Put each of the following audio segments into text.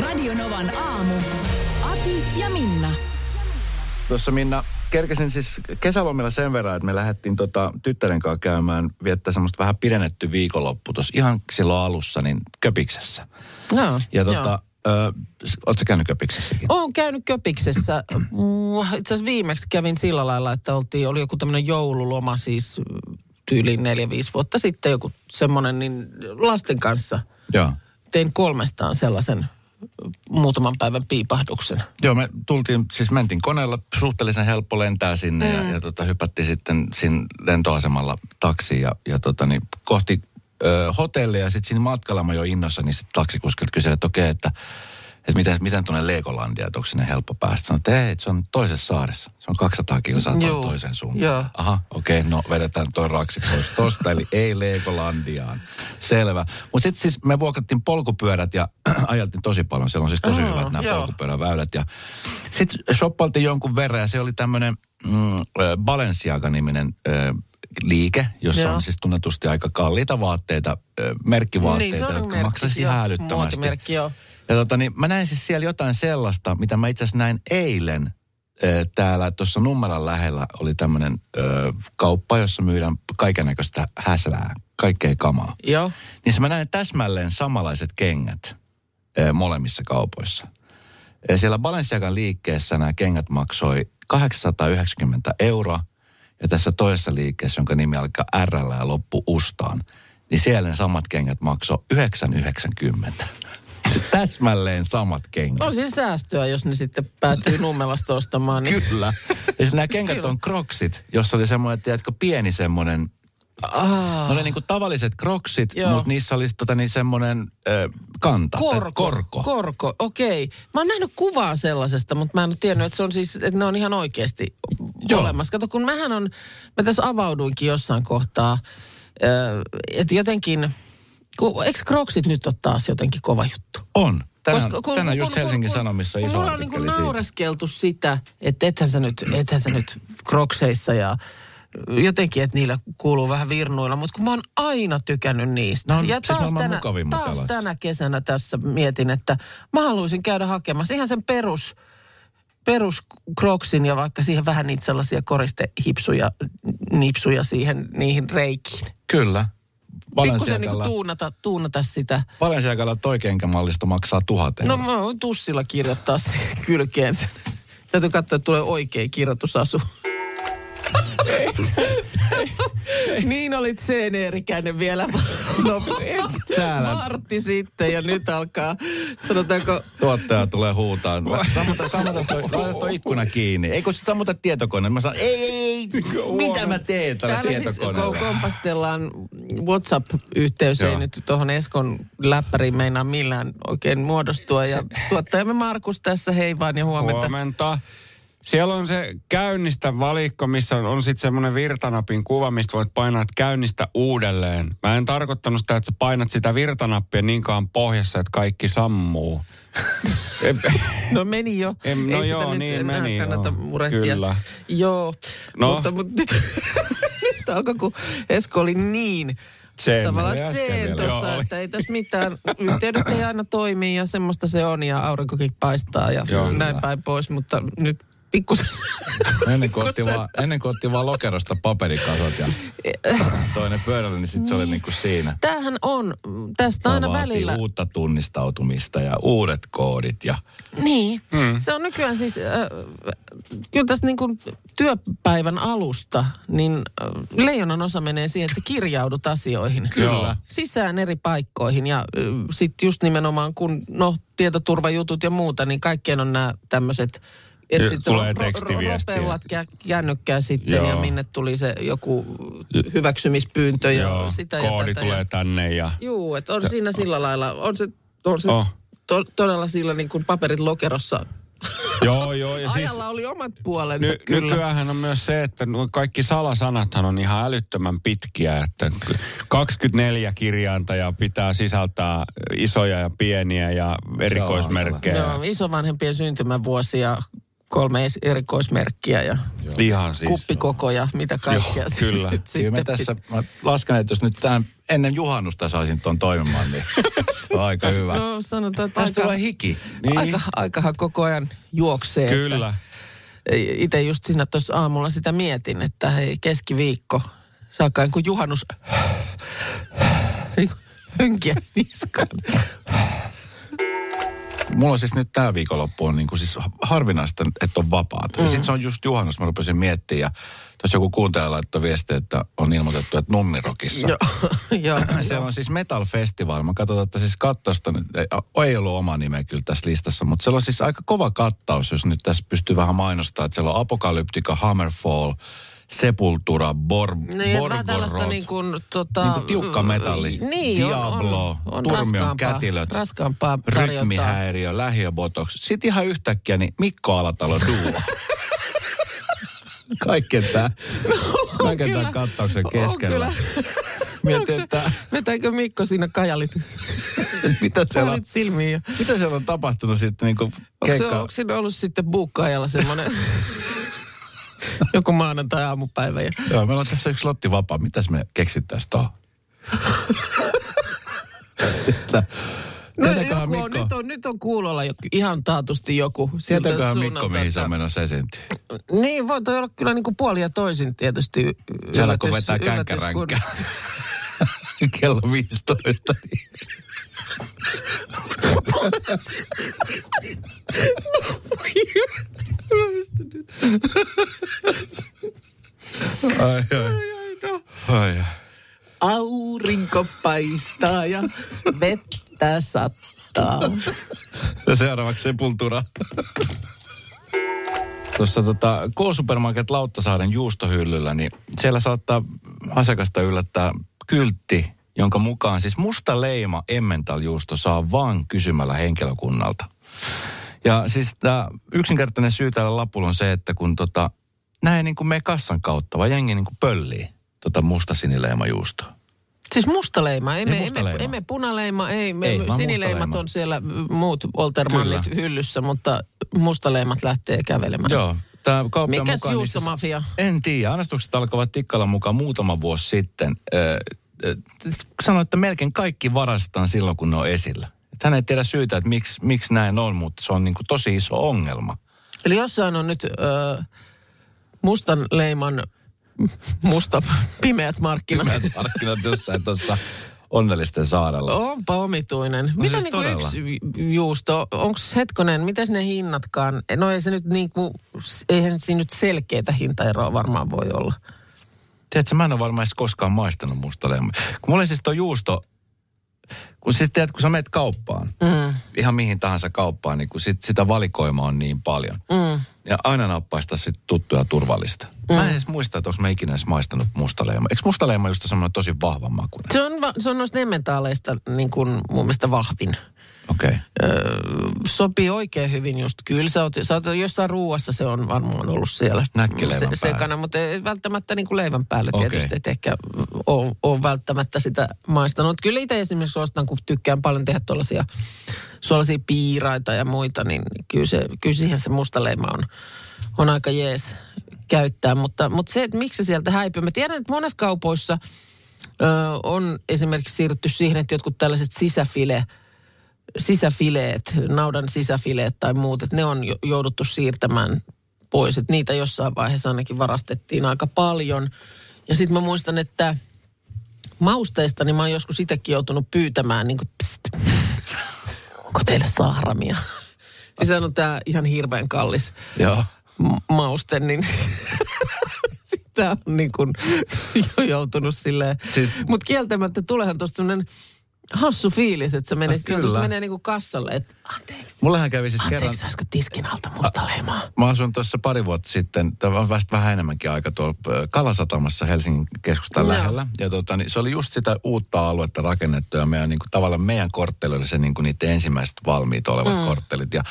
Radio Novan aamu. Ati ja Minna. Tuossa Minna, kerkesin siis kesälomilla sen verran, että me lähdettiin tota tyttären kanssa käymään, viettää semmoista vähän pidennetty viikonloppu tuossa ihan silloin alussa, niin Köpiksessä. No, Ja tota, ö, ootko käynyt Köpiksessäkin? Olen käynyt Köpiksessä. Mm, Itse asiassa viimeksi kävin sillä lailla, että oltiin, oli joku tämmöinen joululoma siis tyyliin neljä, viisi vuotta sitten joku semmoinen, niin lasten kanssa Joo. tein kolmestaan sellaisen muutaman päivän piipahduksen. Joo, me tultiin, siis mentiin koneella, suhteellisen helppo lentää sinne mm. ja, ja tota, hypättiin sitten siinä lentoasemalla taksiin ja, ja tota, niin, kohti ö, hotellia ja sitten siinä matkalla mä jo innossa, niin sitten taksikuskilta kyseli, että okei, että, että miten, miten tuonne Legolandia, että onko sinne helppo päästä. Sanoin, että ei, se on toisessa saaressa. Se on 200 kilsaa Joo, toiseen suuntaan. joo. Aha, okei, no vedetään toi raksi pois tosta, eli ei Legolandiaan. Selvä. Mutta sitten siis me vuokrattiin polkupyörät ja ajeltiin tosi paljon. Siellä on siis tosi Aa, hyvät nämä polkupyöräväylät. Ja sitten shoppailtiin jonkun verran ja se oli tämmöinen mm, Balenciaga-niminen liike, jossa Joo. on siis tunnetusti aika kalliita vaatteita, merkkivaatteita, Niin, jotka maksaisi ihan älyttömästi. Muotimerkki, joo. Ja tota, niin mä näin siis siellä jotain sellaista, mitä mä itse asiassa näin eilen täällä tuossa Nummelan lähellä oli tämmöinen kauppa, jossa myydään kaikennäköistä häslää, kaikkea kamaa. Joo. Niin se mä näin täsmälleen samanlaiset kengät ö, molemmissa kaupoissa. Ja siellä Balenciagan liikkeessä nämä kengät maksoi 890 euroa. Ja tässä toisessa liikkeessä, jonka nimi alkaa R ja loppu Ustaan, niin siellä ne samat kengät maksoi 990. Se täsmälleen samat kengät. On siis säästöä, jos ne sitten päätyy Nummelasta ostamaan. Niin. Kyllä. Ja sitten nämä kengät Kyllä. on kroksit, jossa oli semmoinen, tiedätkö, pieni semmoinen Ah, Ne oli niinku tavalliset kroksit, mutta niissä oli tota niin semmoinen kanta. korko. korko. Korko, okei. Mä oon nähnyt kuvaa sellaisesta, mutta mä en ole tiennyt, että se on siis, että ne on ihan oikeasti Joo. olemassa. Kato, kun mähän on, mä tässä avauduinkin jossain kohtaa, että jotenkin, ku, eikö Crocsit nyt ole taas jotenkin kova juttu? On. Tänään, Koska tänään just Helsingin Sanomissa on kun iso mulla on niin artikkeli siitä. naureskeltu sitä, että ethän sä nyt, ethän sä nyt krokseissa ja jotenkin, että niillä kuuluu vähän virnuilla, mutta kun mä oon aina tykännyt niistä. Ne on ja siis maailman tänä, taas tänä kesänä tässä mietin, että mä haluaisin käydä hakemassa ihan sen perus, perus kroksin ja vaikka siihen vähän niitä sellaisia koristehipsuja, nipsuja siihen niihin reikiin. Kyllä. Pikkusen niin tuunata, tuunata sitä. Balenciagalla toi kenkämallisto maksaa tuhat No euroa. mä voin tussilla kirjoittaa siihen kylkeen. Täytyy katsoa, että tulee oikea kirjoitusasu. niin olit seeneerikäinen vielä. No, Täällä. Vartti sitten ja nyt alkaa, sanotaanko, Tuottaja tulee huutaa. Sammuta, sammuta toi, toi ikkuna kiinni. Ei kun sä sammuta tietokone. Mä sanon, ei, ei. Mitä mä teen tällä täällä siis tietokoneella? kompastellaan WhatsApp-yhteys, ei nyt tuohon Eskon läppäriin meinaa millään oikein muodostua. Ja tuottajamme Markus tässä, hei vaan ja huomenta. Huomenta. Siellä on se käynnistä valikko, missä on, on sitten semmoinen virtanapin kuva, mistä voit painaa, että käynnistä uudelleen. Mä en tarkoittanut sitä, että sä painat sitä virtanappia niin kauan pohjassa, että kaikki sammuu. No meni jo. Em, no Ei sitä joo, nyt niin enää meni, kannata murehtia. Kyllä. Joo, No. mutta, mutta nyt, nyt alkoi, kun Esko oli niin Sen tavallaan sen tuossa, että ei tässä mitään, yhteydet ei aina toimi ja semmoista se on ja aurinkokin paistaa ja Joo, näin päin pois, mutta nyt pikkusen Ennen kuin, otti se- vaan, ennen kuin otti vaan lokerosta paperikasot ja toinen pöydälle, niin sitten se oli niin kuin siinä. Tämähän on, tästä Tämä aina välillä. uutta tunnistautumista ja uudet koodit ja Niin, mm. se on nykyään siis, äh, kyllä tässä niin kuin työpäivän alusta, niin äh, leijonan osa menee siihen, että sä kirjaudut asioihin. Kyllä. Sisään eri paikkoihin ja äh, sitten just nimenomaan kun, no tietoturvajutut ja muuta, niin kaikkien on nämä tämmöiset, Ja sitten tulee tekstiviestiä. ropellat kä- kännykkää sitten Joo. ja minne tuli se joku hyväksymispyyntö ja Joo, sitä ja koodi tätä. tulee ja, tänne ja... Juu, että on siinä sillä lailla, on se, on se Oh. to, todella sillä niin kuin paperit lokerossa. Joo, joo. Ja siis, Ajalla oli omat puolensa Ny, kyllä. nykyään on myös se, että nuo kaikki salasanathan on ihan älyttömän pitkiä, että 24 kirjainta ja pitää sisältää isoja ja pieniä ja erikoismerkkejä. Joo, isovanhempien syntymävuosi ja kolme erikoismerkkiä ja Ihan siis. kuppikokoja, mitä kaikkea. Joo, kyllä. nyt Kyllä sitten tässä, mä lasken, että jos nyt tämän, ennen juhannusta saisin tuon toimimaan, niin se on aika hyvä. No sanotaan, että Tästä aika, tulee hiki. Niin. aika, aikahan koko ajan juoksee. että- Kyllä. itse just siinä tuossa aamulla sitä mietin, että hei keskiviikko, saakka niin kuin juhannus niin hynkiä niskaan. Mulla on siis nyt tämä viikonloppu on niin kuin siis harvinaista, että on vapaata. Mm. Ja sitten se on just juhannus, mä rupesin miettimään. Ja tuossa joku kuuntelija laittoi viestiä, että on ilmoitettu, että Nunnirokissa. Joo, joo. Siellä on siis Metal Festival. Mä katsoin, että siis kattausta, nyt- ei, ei ollut oma nimeä kyllä tässä listassa, mutta siellä on siis aika kova kattaus, jos nyt tässä pystyy vähän mainostamaan, että siellä on Apokalyptika, Hammerfall, Sepultura, Bor, Niin, vähän tällaista niin kuin, tota, Niin kuin tiukka metalli. Niin, Diablo, on, on, on Turmion raskaampaa- kätilöt, Raskaampaa tarjontaa. rytmihäiriö, lähiöbotox. Sitten ihan yhtäkkiä niin Mikko Alatalo duo. Kaiken tämä, kaiken kyllä. tämän kattauksen keskellä. Mietin, että Vetääkö Mikko siinä kajalit, mitä siellä, on, silmiin? Mitä siellä on tapahtunut sitten niin onko, se, onko siinä ollut sitten buukkaajalla semmoinen joku maanantai-aamupäivä? Ja, Joo, meillä on tässä yksi lotti vapaa. Mitäs me keksittäisiin tuohon? No, joku on, Mikko, nyt, on, nyt on kuulolla jo, ihan taatusti joku. siltä tietääköhän Mikko, mihin se on menossa esiintyä? Niin, voi toi olla kyllä niin kuin puoli ja toisin tietysti. Siellä kun vetää yllätys, känkkäränkkä. Kello 15. ai, ai. ai, ai. Aurinko paistaa ja vettä sattaa. Ja seuraavaksi Sepultura. Tuossa tota, K-Supermarket Lauttasaaren juustohyllyllä, niin siellä saattaa asiakasta yllättää kyltti, jonka mukaan siis musta leima Emmental-juusto saa vaan kysymällä henkilökunnalta. Ja siis tämä yksinkertainen syy tällä lapulla on se, että kun tota, näin niin kuin me kassan kautta, vaan jengi niin kuin pöllii tota musta sinileimajuustoa. Siis mustaleima, ei, Ei me, ei, me, mustaleima. ei me punaleima, ei, me, Ei, sinileimat on siellä mm, muut oltermannit Kyllä. hyllyssä, mutta mustaleimat lähtee kävelemään. Joo, tämä kauppiaan Mikäs mukaan... niin siis- juustomafia? En tiedä. Annostukset alkoivat Tikkalan mukaan muutama vuosi sitten. Öö, Sanoin, että melkein kaikki varastetaan silloin, kun ne on esillä. Hän ei tiedä syytä, että miksi, miksi näin on, mutta se on niin kuin tosi iso ongelma. Eli jossain on nyt ö, mustan leiman musta pimeät markkinat. Pimeät markkinat jossain tuossa onnellisten saarella. Onpa omituinen. Mitä siis niin kuin todella. yksi juusto, onko hetkonen, miten ne hinnatkaan? No ei se nyt niin kuin, eihän siinä nyt selkeätä hintaeroa varmaan voi olla. Tiedätkö, mä en ole varmaan edes koskaan maistanut mustaleima. Kun mulla oli siis tuo juusto, kun sitten tiedät, kun sä menet kauppaan, Mm, ihan mihin tahansa kauppaan, niin kun sit, sitä valikoimaa on niin paljon. mm. Ja aina nappaista sit tuttua ja turvallista. Mm. Mä en edes muista, että onko mä ikinä edes maistanut mustaleima. Eikö mustaleima just semmoinen tosi vahva makuinen? Se on, va- se on noista emmentaaleista niin kuin mun mielestä vahvin. Okei. Okay. Öö, sopii oikein hyvin just. Kyllä sä oot, sä oot jossain ruuassa se on varmaan ollut siellä se, sekana, mutta ei välttämättä niin kuin leivän päälle Okei. tietysti, että ehkä ole, ole välttämättä sitä maistanut. Kyllä itse esimerkiksi suositan, kun tykkään paljon tehdä tuollaisia suolaisia piiraita ja muita, niin kyllä, se, kyllä siihen se mustaleima on, on aika jees käyttää. Mutta, mutta se, että miksi se sieltä häipyy. Mä tiedän, että monessa kaupoissa on esimerkiksi siirrytty siihen, että jotkut tällaiset sisäfile, sisäfileet, naudan sisäfileet tai muut, että ne on jo- jouduttu siirtämään pois. Että niitä jossain vaiheessa ainakin varastettiin aika paljon. Ja sitten mä muistan, että mausteista, niin mä oon joskus itsekin joutunut pyytämään, niin kuin, pst, onko teille sahramia? Siis on tää ihan hirveän kallis Joo. m- mauste, niin sitä on niin kuin jo joutunut silleen. Siis- Mutta kieltämättä tulehan tuosta semmoinen hassu fiilis, että se menee, No, no, kyllä. menee niin kuin kassalle, että anteeksi, Mullehän kävi siis kerran... anteeksi, tiskin alta musta leimaa? Mä asun tuossa pari vuotta sitten, tämä on vasta vähän enemmänkin aika tuolla Kalasatamassa Helsingin keskustan Joo. lähellä. Ja tota, niin se oli just sitä uutta aluetta rakennettu ja meidän, niin kuin, tavallaan meidän kortteli oli se niin kuin niiden ensimmäiset valmiit olevat mm. korttelit. Ja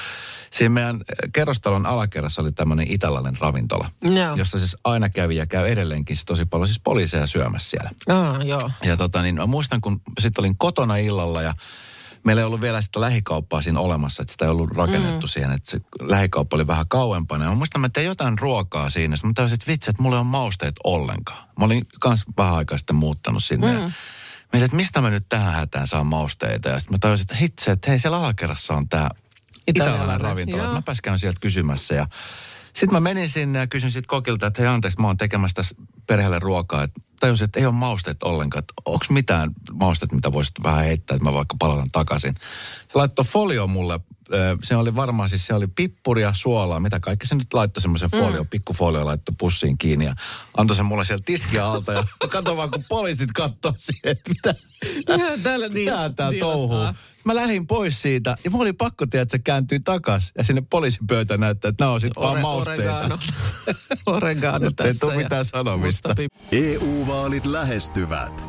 siinä meidän ö, kerrostalon alakerrassa oli tämmöinen italainen ravintola, Joo. jossa siis aina kävi ja käy edelleenkin siis tosi paljon siis poliiseja syömässä siellä. Aa, joo. Ja tota, niin mä muistan, kun sitten olin kotona illalla ja meillä ei ollut vielä sitä lähikauppaa siinä olemassa, että sitä ei ollut rakennettu mm. siihen, että se lähikauppa oli vähän kauempana. Ja mä muistan, että mä tein jotain ruokaa siinä. Sitten mä tajusin, että vitsi, että mulla ei ole mausteet ollenkaan. Mä olin kans vähän aikaa sitten muuttanut sinne. Mm. Ja Mä että mistä mä nyt tähän hätään saan mausteita. Ja sitten mä tajusin, että hitse, että hei siellä alakerrassa on tämä Italialainen, ravintola. joo. Mä käyn sieltä kysymässä ja sitten mä menin sinne ja kysyin sitten kokilta, että hei anteeksi, mä oon tekemässä tässä perheelle ruokaa. Et tajusin, että ei ole mausteet ollenkaan. Onko mitään mausteet, mitä voisit vähän heittää, että mä vaikka palautan takaisin. Se laittoi folio mulle. Se oli varmaan siis, se oli pippuria, suolaa, mitä kaikki se nyt laittoi semmoisen folio, mm. pikkufolio laittoi pussiin kiinni ja antoi sen mulle siellä tiskiä alta. Ja mä katsoin vaan, kun poliisit katsoo siihen, mitä, Ihan täällä niin. mitä tää niin touhuu. Mä lähdin pois siitä ja mulla oli pakko tiedä, että se kääntyy takas ja sinne poliisipöytään näyttää, että nämä on sitten vaan Ore- mausteita. Oregano. Oregano Ei tässä. tuu ja mitään sanomista. EU-vaalit lähestyvät.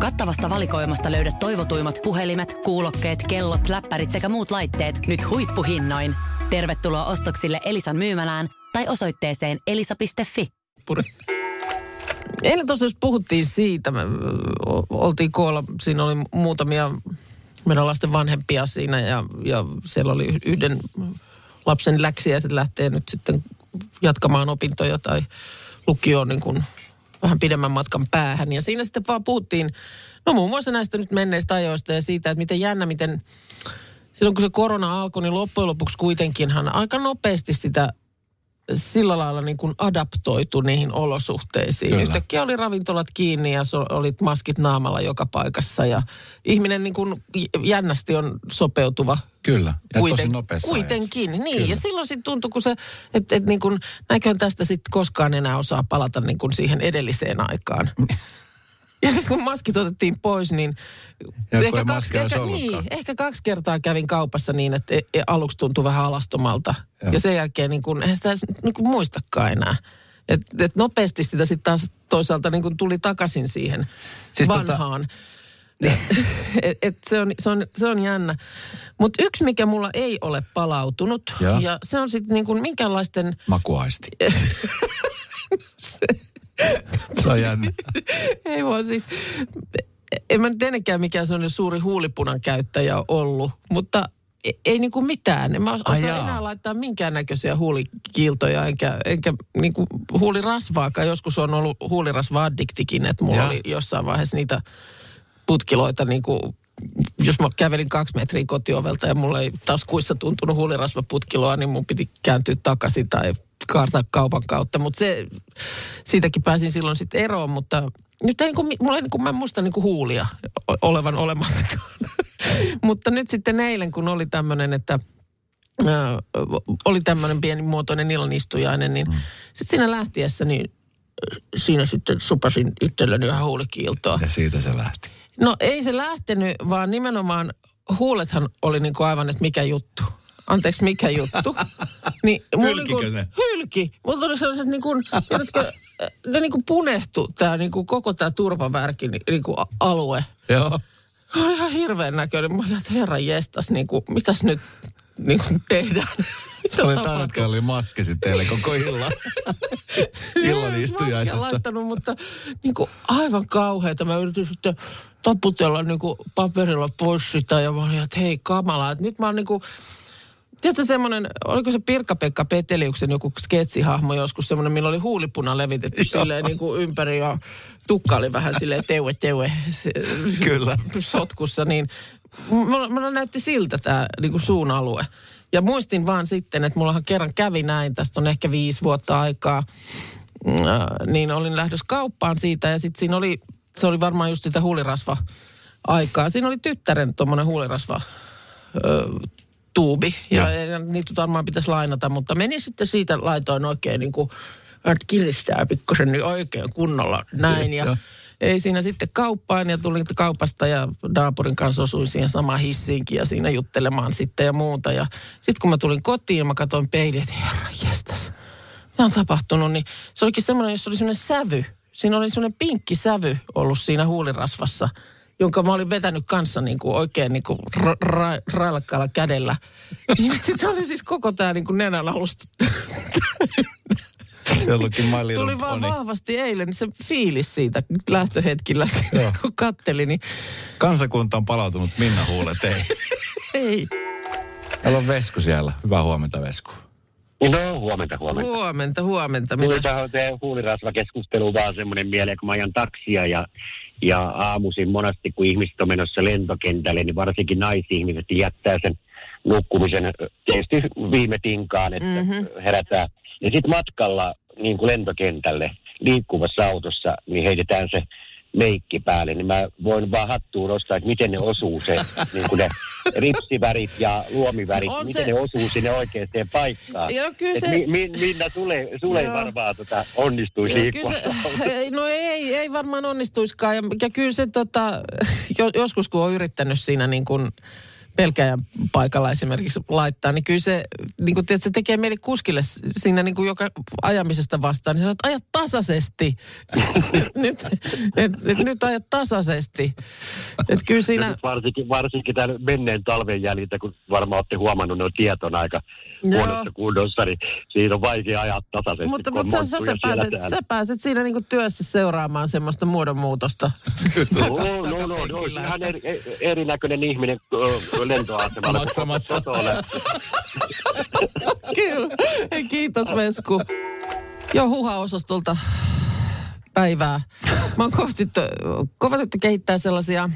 Kattavasta valikoimasta löydät toivotuimmat puhelimet, kuulokkeet, kellot, läppärit sekä muut laitteet nyt huippuhinnoin. Tervetuloa ostoksille Elisan myymälään tai osoitteeseen elisa.fi. puri. Eilen tosiaan puhuttiin siitä, me oltiin koolla, siinä oli muutamia meidän lasten vanhempia siinä ja, ja siellä oli yhden lapsen läksiäiset lähtee nyt sitten jatkamaan opintoja tai lukioon niin kuin vähän pidemmän matkan päähän. Ja siinä sitten vaan puhuttiin, no muun muassa näistä nyt menneistä ajoista ja siitä, että miten jännä, miten silloin kun se korona alkoi, niin loppujen lopuksi kuitenkinhan aika nopeasti sitä sillä lailla niin kuin adaptoitu niihin olosuhteisiin. Kyllä. Yhtäkkiä oli ravintolat kiinni ja so, olit maskit naamalla joka paikassa ja ihminen niin kuin jännästi on sopeutuva Kyllä, ja tosi Kuiten- nopeassa Kuitenkin, ajassa. niin. Kyllä. Ja silloin sitten tuntui, kun se, että et niin kuin, näköhän tästä sitten koskaan enää osaa palata niin kuin siihen edelliseen aikaan. Ja nyt kun maskit otettiin pois, niin... Ja kun maskeja olisi ehkä, niin, ehkä kaksi kertaa kävin kaupassa niin, että e- e- aluksi tuntui vähän alastomalta. Joo. Ja sen jälkeen niin kuin, eihän sitä niin kuin muistakaan enää. Et, et nopeasti sitä sitten taas toisaalta niin kuin tuli takaisin siihen Siis tota- vanhaan. et, et se, on, se, on, se on jännä. Mutta yksi, mikä mulla ei ole palautunut, Joo. ja se on sitten niin kuin minkäänlaisten... Makuaisti. Se on jännä. Ei vaan siis... En mä nyt ennenkään mikään sellainen suuri huulipunan käyttäjä ollut, mutta ei, ei niinku mitään. En mä osaa Ai jaa. enää laittaa minkäännäköisiä huulikiiltoja, enkä, enkä niinku huulirasvaakaan. Joskus on ollut huulirasva-addiktikin, että mulla Jaa. oli jossain vaiheessa niitä putkiloita niinku jos mä kävelin kaksi metriä kotiovelta ja mulla ei taskuissa tuntunut huulirasvaputkiloa, niin mun piti kääntyä takaisin tai kaartaa kaupan kautta. Mutta se, siitäkin pääsin silloin sitten eroon, mutta nyt ei niin kuin, mulla ei niin kuin, mä en muista niin kuin huulia olevan olemassakaan. mutta nyt sitten eilen, kun oli tämmöinen, että ö, oli tämmöinen pienimuotoinen illanistujainen, niin mm. sitten siinä lähtiessä, niin siinä sitten supasin itselleni ihan huulikiiltoa. Ja siitä se lähti. No ei se lähtenyt, vaan nimenomaan huulethan oli niin kuin aivan, että mikä juttu. Anteeksi, mikä juttu? Niin, Hylkikö niin ne? Hylki. Mulla tuli sellaiset niin kuin, tiedätkö, ne niin kuin punehtu, tää niin kuin koko tämä turvavärki niin kuin alue. Joo. Oli ihan hirveän näköinen. Mä ajattelin, että herra jestas, niin kuin, mitäs nyt, niin kuin tehdään. Se oli. Tanutka oli maskesi teille koko illan. illan istujaisessa. laittanut, mutta niin kuin aivan kauheata. Mä yritin sitten taputella niin kuin paperilla pois sitä ja mä olin, että hei kamala, että nyt mä oon niin kuin, Tiedätkö semmoinen, oliko se Pirkka-Pekka Peteliuksen joku sketsihahmo joskus semmoinen, millä oli huulipuna levitetty silleen niin kuin ympäri ja tukka oli vähän silleen teue teue se- Kyllä. sotkussa, niin mulla, mulla näytti siltä tämä niin kuin suun alue. Ja muistin vaan sitten, että mullahan kerran kävi näin, tästä on ehkä viisi vuotta aikaa, Mm, äh, niin olin lähdössä kauppaan siitä ja sitten siinä oli, se oli varmaan just sitä huulirasva aikaa. Siinä oli tyttären tuommoinen huulirasva ö, tuubi. Ja, ja niitä varmaan pitäisi lainata, mutta meni sitten siitä, laitoin oikein niin kuin, että kiristää pikkusen niin oikein kunnolla näin. Ja Joo. ei siinä sitten kauppaan ja tulin kaupasta ja naapurin kanssa osuin siihen samaan hissiinkin ja siinä juttelemaan sitten ja muuta. Ja sitten kun mä tulin kotiin, mä katsoin peiliin, että herra jestas, mitä on tapahtunut, niin se olikin semmoinen, jossa oli semmoinen sävy. Siinä oli semmoinen pinkki sävy ollut siinä huulirasvassa, jonka mä olin vetänyt kanssa niin kuin oikein niin kuin ra- ra- railakkaalla kädellä. Niin sitten oli siis koko tämä niin kuin nenän alusta. Jollakin My Little Tuli vaan Pony. vahvasti eilen niin se fiilis siitä lähtöhetkillä, Joo. kun katteli, niin Kansakunta on palautunut Minna Huulet, ei. ei. Täällä on Vesku siellä. Hyvää huomenta Vesku. No, huomenta, huomenta. Huomenta, huomenta. Tuli Mitäs? tähän huulirasvakeskusteluun vaan semmoinen mieleen, kun mä ajan taksia ja, ja aamuisin monesti, kun ihmiset on menossa lentokentälle, niin varsinkin naisihmiset jättää sen nukkumisen tietysti viime tinkaan, että Mhm. mm-hmm. herätään. Ja sitten matkalla niin kuin lentokentälle liikkuvassa autossa, niin heitetään se meikki päälle, niin mä voin vaan hattuun nostaa, että miten ne osuu se, niin kuin ne ripsivärit ja luomivärit, On miten se- ne osuu sinne oikeaan paikkaan. Joo, kyllä Et se- mi, mi, Minna, sulle, sulle Joo. varmaan tota, onnistuisi Joo, liikkua. se, ei, no ei, ei varmaan onnistuiskaan. Ja, ja kyllä se tota, jo, joskus kun on yrittänyt siinä niin kuin pelkäjän paikalla esimerkiksi laittaa, niin kyllä se, niin kuin tiedät, se tekee mieli kuskille siinä niin kuin joka ajamisesta vastaan, niin sanoo, että ajat tasaisesti. nyt, et, et, nyt ajat tasaisesti. Että kyllä siinä, nyt varsinkin, varsinkin tämän menneen talven jäljiltä, kun varmaan olette huomannut, ne on aika. Huonossa kunnossa, niin siinä on vaikea ajaa tasaisesti, mutta, mutta sä, sä, pääset, täällä. sä pääset siinä niin kuin työssä seuraamaan semmoista muodonmuutosta. No, no, no, no, ihan eri, e- erinäköinen ihminen lentoasemalla. Maksamassa. Kyllä. Kiitos Vesku. Joo, huha-osastolta päivää. Mä oon kohti, kovatettu kehittää sellaisia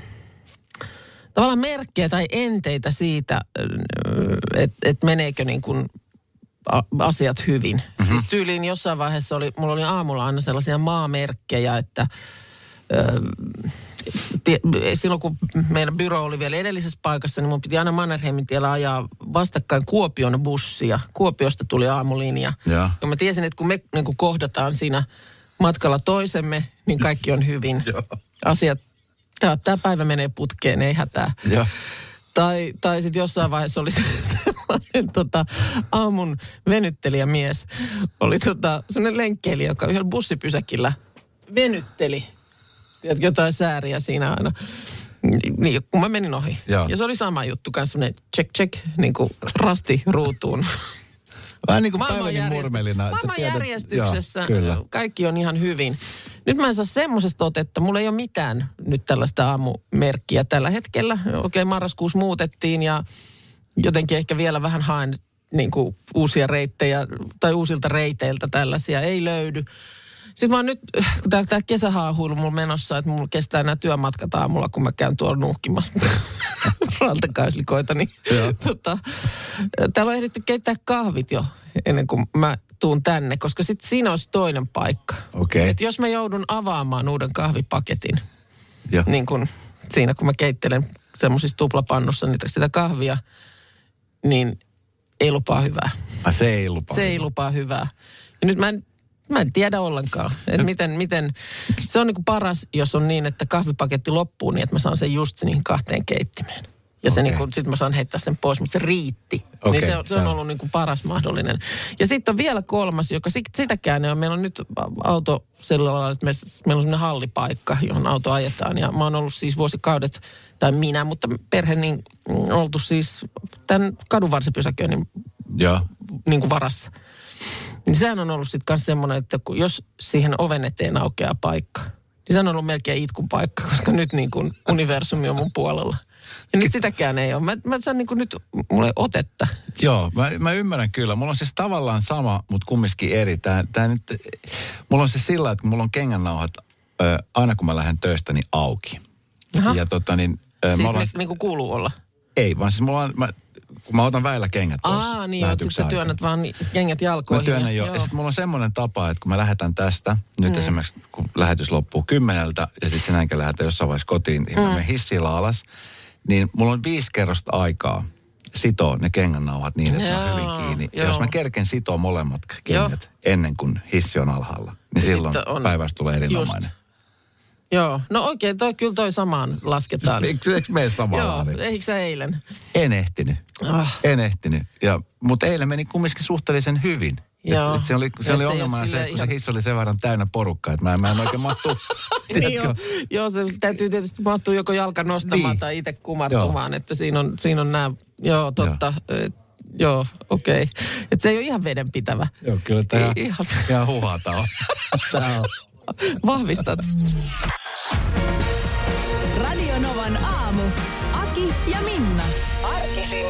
tavallaan merkkejä tai enteitä siitä, että et meneekö niin kuin asiat hyvin. Mm-hmm. Siis tyyliin jossain vaiheessa oli, mulla oli aamulla aina sellaisia maamerkkejä, että ö, silloin kun meidän byro oli vielä edellisessä paikassa, niin mun piti aina Mannerheimin tiellä ajaa vastakkain Kuopion bussia. Kuopiosta tuli aamulinja. Joo. Ja mä tiesin, että kun me niin kuin kohdataan siinä matkalla toisemme, niin kaikki on hyvin. Joo. Asiat, tämä päivä menee putkeen, ei hätää. Joo. Tai, tai sitten jossain vaiheessa oli sellainen tota, aamun venyttelijämies. Oli tota, sellainen lenkkeilijä, joka yhdellä bussipysäkillä venytteli. Tiedätkö, jotain sääriä siinä aina. Niin, kun mä menin ohi. Joo. Ja se oli sama juttu, kanssa semmoinen check check, niin kuin rasti ruutuun. Vähän niin kuin Maailmanjärjestys- murmelina. Maailmanjärjestyksessä Joo, kyllä. kaikki on ihan hyvin. Nyt mä en saa semmoisesta otetta. Mulla ei ole mitään nyt tällaista aamumerkkiä tällä hetkellä. Okei, marraskuussa muutettiin ja jotenkin ehkä vielä vähän haen niin kuin uusia reittejä tai uusilta reiteiltä tällaisia. Ei löydy. Sitten mä oon nyt, kun tää, tää kesähaahuilu mulla menossa, että mulla kestää nämä työmatkat aamulla, kun mä käyn tuolla nuuhkimassa rantakaislikoita, niin tota, täällä on ehditty keittää kahvit jo ennen kuin mä tuun tänne, koska sitten siinä olisi toinen paikka. Okei. Et jos mä joudun avaamaan uuden kahvipaketin, Joo. niin kuin siinä kun mä keittelen semmoisissa tuplapannussa niitä, sitä kahvia, niin ei lupaa hyvää. Se ei lupaa. Se ei lupaa hyvää. Ja nyt mä en, mä en tiedä ollenkaan, että miten, miten, se on niin kuin paras, jos on niin, että kahvipaketti loppuu niin, että mä saan sen just niihin kahteen keittimeen. Ja se Okei. niin kuin, sit mä saan heittää sen pois, mutta se riitti. Okei, niin se, on- se on ollut niin kuin paras mahdollinen. Ja sitten on vielä kolmas, joka sit, sitäkään ei ole. Meillä on nyt auto sillä lailla, että me, meillä on sellainen hallipaikka, johon auto ajetaan. Ja mä oon ollut siis vuosikaudet, tai minä, mutta perhe niin mm, oltu siis tämän kadunvarsipysäköinnin Joo. niin kuin varassa. Niin sehän on ollut sitten myös semmoinen, että kun jos siihen oven eteen aukeaa paikka, niin se on ollut melkein itkun paikka, koska nyt niin kuin universumi on mun puolella. Ja nyt sitäkään ei ole. Mä, mä saan niin kuin nyt mulle otetta. Joo, mä, mä ymmärrän kyllä. Mulla on siis tavallaan sama, mutta kumminkin eri. Tää, tää nyt, mulla on siis sillä, että mulla on kengännauhat ö, aina kun mä lähden töistä, niin auki. Aha. Ja tota niin, ö, Siis niin, niin kuin kuuluu olla. ei, vaan siis mulla on, mä, kun mä otan väillä kengät pois Aa, niin joo, että sit lähetyksen sä työnnät vaan ni- jengät Mä jalkoihin. työnnän jo. Ja sitten mulla on semmoinen tapa, että kun mä lähetän tästä, nyt mm. esimerkiksi kun lähetys loppuu kymmeneltä ja sitten sen jälkeen lähdetään jossain vaiheessa kotiin, niin mm. mä menen hissillä alas, niin mulla on viisi kerrosta aikaa sitoa ne kengännauhat niin, että ne on Joo, hyvin kiinni. Ja joo. jos mä kerken sitoa molemmat kengät ennen kuin hissi on alhaalla, niin Ja silloin sitten on- päivästä tulee erinomainen. Joo, no oikein, toi, kyllä toi samaan lasketaan. Eikö, eikö mene Joo, samalla? niin? eikö sä eilen? En ehtinyt. Ah. En ehtinyt. Ja, mutta eilen meni kumminkin suhteellisen hyvin. Joo. Et, et se oli, se Et oli se ongelma se, kun se hissi oli sen verran täynnä porukkaa, että mä, mä en oikein mahtu. Niin tiedätkö? joo, joo, se täytyy tietysti mahtua joko jalka nostamaan Niin. tai itse kumartumaan, Joo. että siinä on, siinä on nämä, joo totta, joo, joo okei. Okay. Että se ei ole ihan vedenpitävä. Joo, kyllä tämä ihan- ihan huhata on. Tää on. Vahvistat.